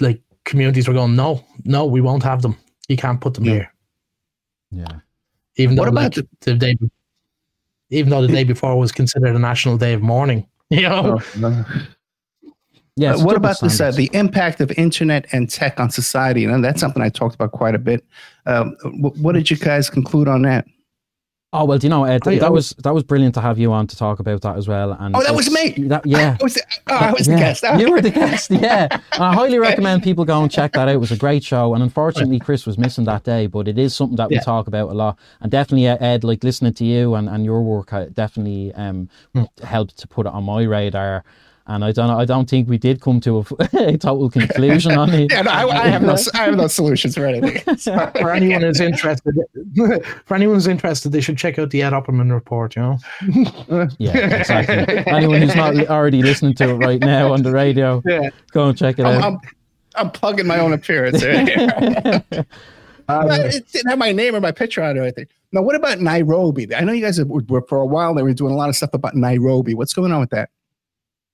like communities were going, "No, no, we won't have them. You can't put them Yeah. here." Yeah, Even What though about like, the day, even though the day before was considered a national day of mourning, you know. Oh, no. yeah. Uh, what about this? Uh, the impact of internet and tech on society, and that's something I talked about quite a bit. Um, wh- what did you guys conclude on that? Oh well, do you know, Ed, I- I that was- was that was brilliant to have you on to talk about that as well. And Oh, that was me! That, yeah, I was, oh, I was the Yeah, guest. You were the guest, yeah. And I highly recommend people go and check that out. It was a great show. And unfortunately, Chris was missing that day, but it is something that we talk about a lot. And definitely, uh, Ed, like listening to you and, and your work definitely um, Hmm. helped to put it on my radar. And I don't I don't think we did come to a, a total conclusion on it. Yeah, no, I, I have no, I have no solutions for anything. For anyone who's interested, for anyone who's interested, they should check out the Ed Opperman report. You know. Yeah, exactly. Anyone who's not already listening to it right now on the radio, Yeah. go and check it I'm, out. I'm, I'm plugging my own appearance. Right here. Um, it didn't have my name or my picture on it or anything. Now, what about Nairobi? I know you guys were, were for a while. They were doing a lot of stuff about Nairobi. What's going on with that?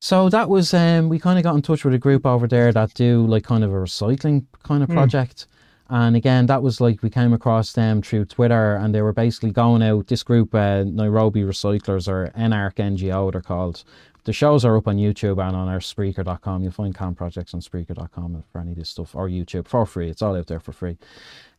So that was um we kind of got in touch with a group over there that do like kind of a recycling kind of Hmm. project. And again, that was like we came across them through Twitter, and they were basically going out. This group, uh, Nairobi Recyclers, or NARC NGO, they're called. The shows are up on YouTube and on our Spreaker.com. You'll find Can Projects on Spreaker.com for any of this stuff, or YouTube for free. It's all out there for free.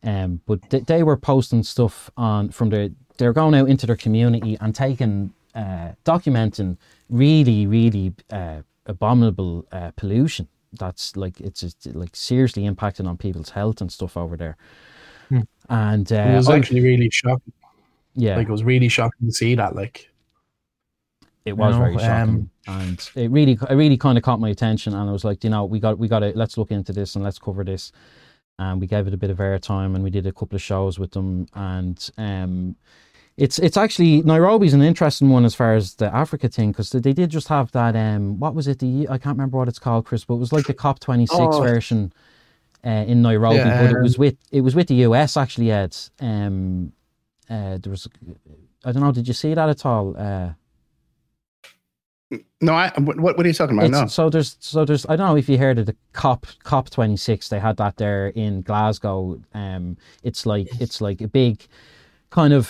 Um, but they, they were posting stuff on from their. They're going out into their community and taking, uh, documenting really, really uh, abominable uh, pollution. That's like it's just, like seriously impacting on people's health and stuff over there. Hmm. And uh, it was actually really shocking. yeah, Like it was really shocking to see that. Like it was you know, very shocking, um, and it really, it really kind of caught my attention. And I was like, you know, we got, we got to let's look into this and let's cover this. And we gave it a bit of airtime, and we did a couple of shows with them. And um, it's it's actually Nairobi's an interesting one as far as the Africa thing because they did just have that. Um, what was it? The I can't remember what it's called, Chris, but it was like the COP twenty six Oh. version. uh, in Nairobi, Yeah, but it was with it was with the US actually. Ed, um, uh, there was I don't know. Did you see that at all? Uh, No, I. What, what are you talking about? No. So there's so there's I don't know if you heard of the COP COP 26. They had that there in Glasgow. Um, it's like it's like a big kind of.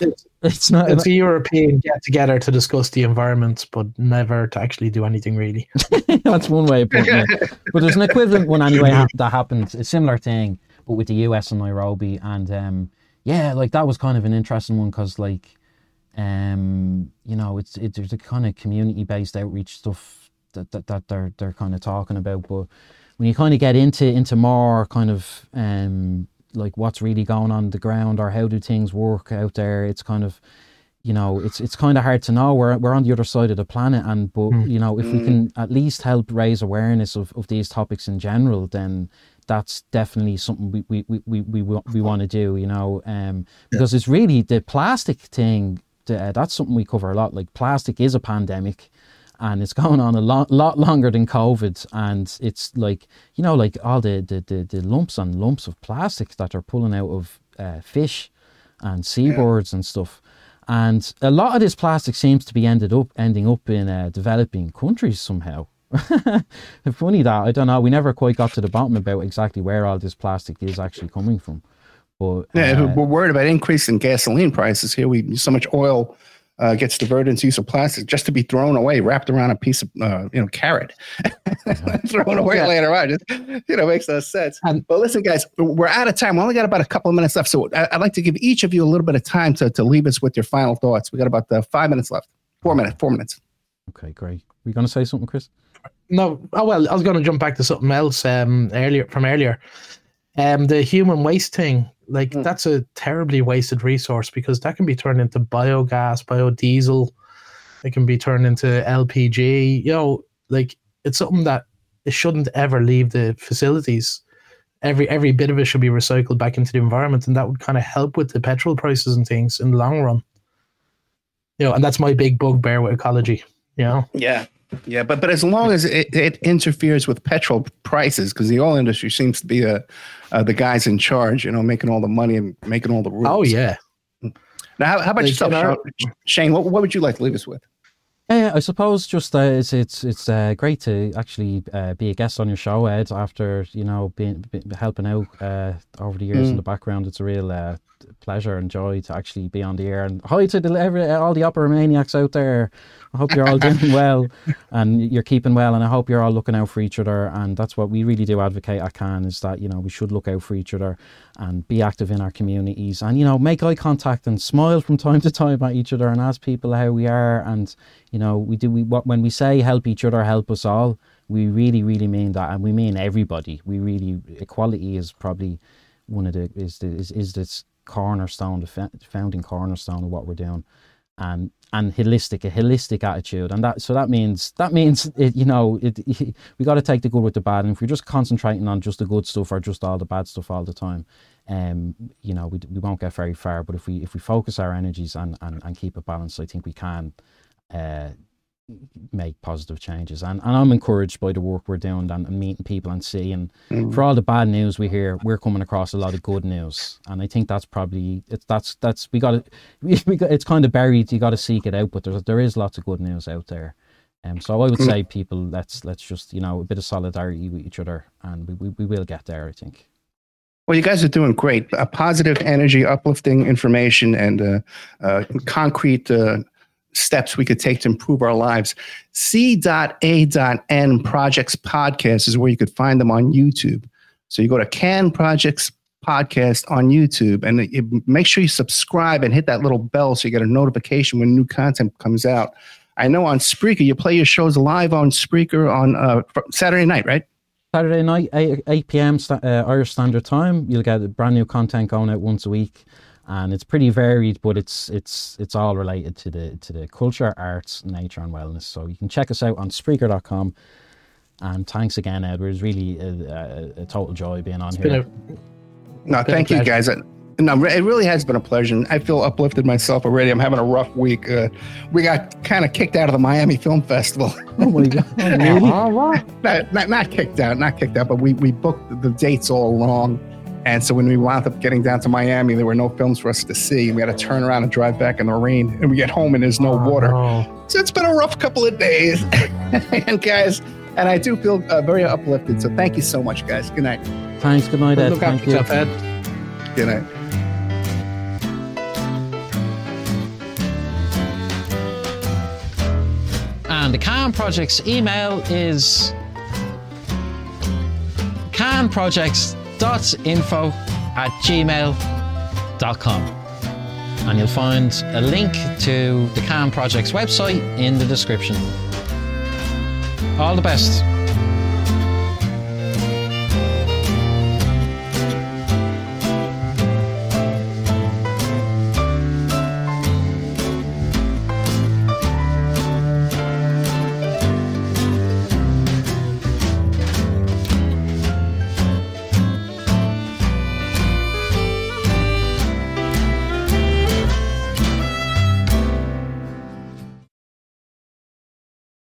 It's- It's not. It's a European get together to discuss the environment, but never to actually do anything really. that's one way of putting it. But there's an equivalent one anyway that happened. A similar thing, but with the US and Nairobi. And um, yeah, like that was kind of an interesting one because like, um, you know, it's it, there's a kind of community based outreach stuff that, that that they're they're kind of talking about. But when you kind of get into into more kind of um like what's really going on the ground or how do things work out there, it's kind of you know it's it's kind of hard to know. We're, we're on the other side of the planet and but Mm. you know if we can at least help raise awareness of, of these topics in general then that's definitely something we we, we, we, we, wa- we want to do you know um because it's really the plastic thing the, uh, that's something we cover a lot. Like plastic is a pandemic and it's going on a lot, lot longer than COVID. And it's like, you know, like all the, the, the, the lumps and lumps of plastic that are pulling out of uh, fish and seabirds and stuff. And a lot of this plastic seems to be ended up ending up in uh, developing countries somehow. Funny that I don't know. We never quite got to the bottom about exactly where all this plastic is actually coming from. But Yeah, uh, we're worried about increase in gasoline prices here. We so much oil uh, gets diverted into use of plastic just to be thrown away, wrapped around a piece of uh, you know carrot, thrown away Yeah. later on. Just, you know, makes no sense. And- but listen, guys, we're out of time. We only got about a couple of minutes left, so I- I'd like to give each of you a little bit of time to to leave us with your final thoughts. We got about uh, five minutes left. Four minutes. Four minutes. okay, great. Were you going to say something, Chris? No, oh well, I was going to jump back to something else um, earlier from earlier. Um, the human waste thing, like Mm. that's a terribly wasted resource because that can be turned into biogas, biodiesel. It can be turned into LPG. You know, like it's something that it shouldn't ever leave the facilities. Every every bit of it should be recycled back into the environment, and that would kind of help with the petrol prices and things in the long run. You know, and that's my big bugbear with ecology. You know. Yeah. Yeah, but but as long as it, it interferes with petrol prices, because the oil industry seems to be uh, uh, the guys in charge, you know, making all the money and making all the rules. Oh yeah. Now, how, how about yourself, our- Shane? What, what would you like to leave us with? Yeah, I suppose just uh, it's it's it's uh, great to actually uh, be a guest on your show, Ed. After you know being, be helping out uh, over the years in Mm. the background, it's a real uh, pleasure and joy to actually be on the air. And hi to the, every, all the Oppermaniacs out there. I hope you're all doing well and you're keeping well, and I hope you're all looking out for each other. And that's what we really do advocate at CAN is that you know we should look out for each other and be active in our communities, and you know make eye contact and smile from time to time at each other and ask people how we are and you know we do we what when we say help each other help us all we really really mean that and we mean everybody we really equality is probably one of the is the is, is this cornerstone the founding cornerstone of what we're doing and and holistic a holistic attitude. And that so that means that means it, you know it, we got to take the good with the bad. And if we're just concentrating on just the good stuff or just all the bad stuff all the time um you know we, we won't get very far. But if we if we focus our energies and and, and keep it balanced i think we can uh make positive changes and, and i'm encouraged by the work we're doing and, and meeting people and seeing Mm. for all the bad news we hear we're coming across a lot of good news and i think that's probably it's that's that's we got we, we got, it's kind of buried you got to seek it out but there's there is lots of good news out there um, so I would Mm. say people let's let's just you know a bit of solidarity with each other and we, we, we will get there I think Well, you guys are doing great. A positive energy, uplifting information, and uh, uh, concrete uh, steps we could take to improve our lives. C.A.N. Projects Podcast is where you could find them on YouTube. So you go to Can Projects Podcast on YouTube and it, make sure you subscribe and hit that little bell so you get a notification when new content comes out. I know on Spreaker, you play your shows live on Spreaker on uh, Saturday night, right? Saturday night, 8, 8 p.m. Sta- uh, Irish Standard Time. You'll get brand new content going out once a week, and it's pretty varied, but it's it's it's all related to the to the culture, arts, nature, and wellness. So you can check us out on Spreaker.com. And thanks again, Edward. It's really a, a, a total joy being on It's here. a No, Been thank you, guys. No, it really has been a pleasure. I feel uplifted myself already. I'm having a rough week. Uh, we got kind of kicked out of the Miami Film Festival. Oh my god! Really? not, not, not kicked out, not kicked out, but we, we booked the dates all wrong. And so when we wound up getting down to Miami, there were no films for us to see. We had to turn around and drive back in the rain. And we get home and there's no Oh, water. no. So it's been a rough couple of days. and guys, and I do feel uh, very uplifted. So thank you so much, guys. Good night. Thanks. Good night, Ed. Look Thank after you. yourself, Ed. Good night. And the Can Project's email is canprojects.info at gmail.com. And you'll find a link to the CAN Project's website in the description. All the best.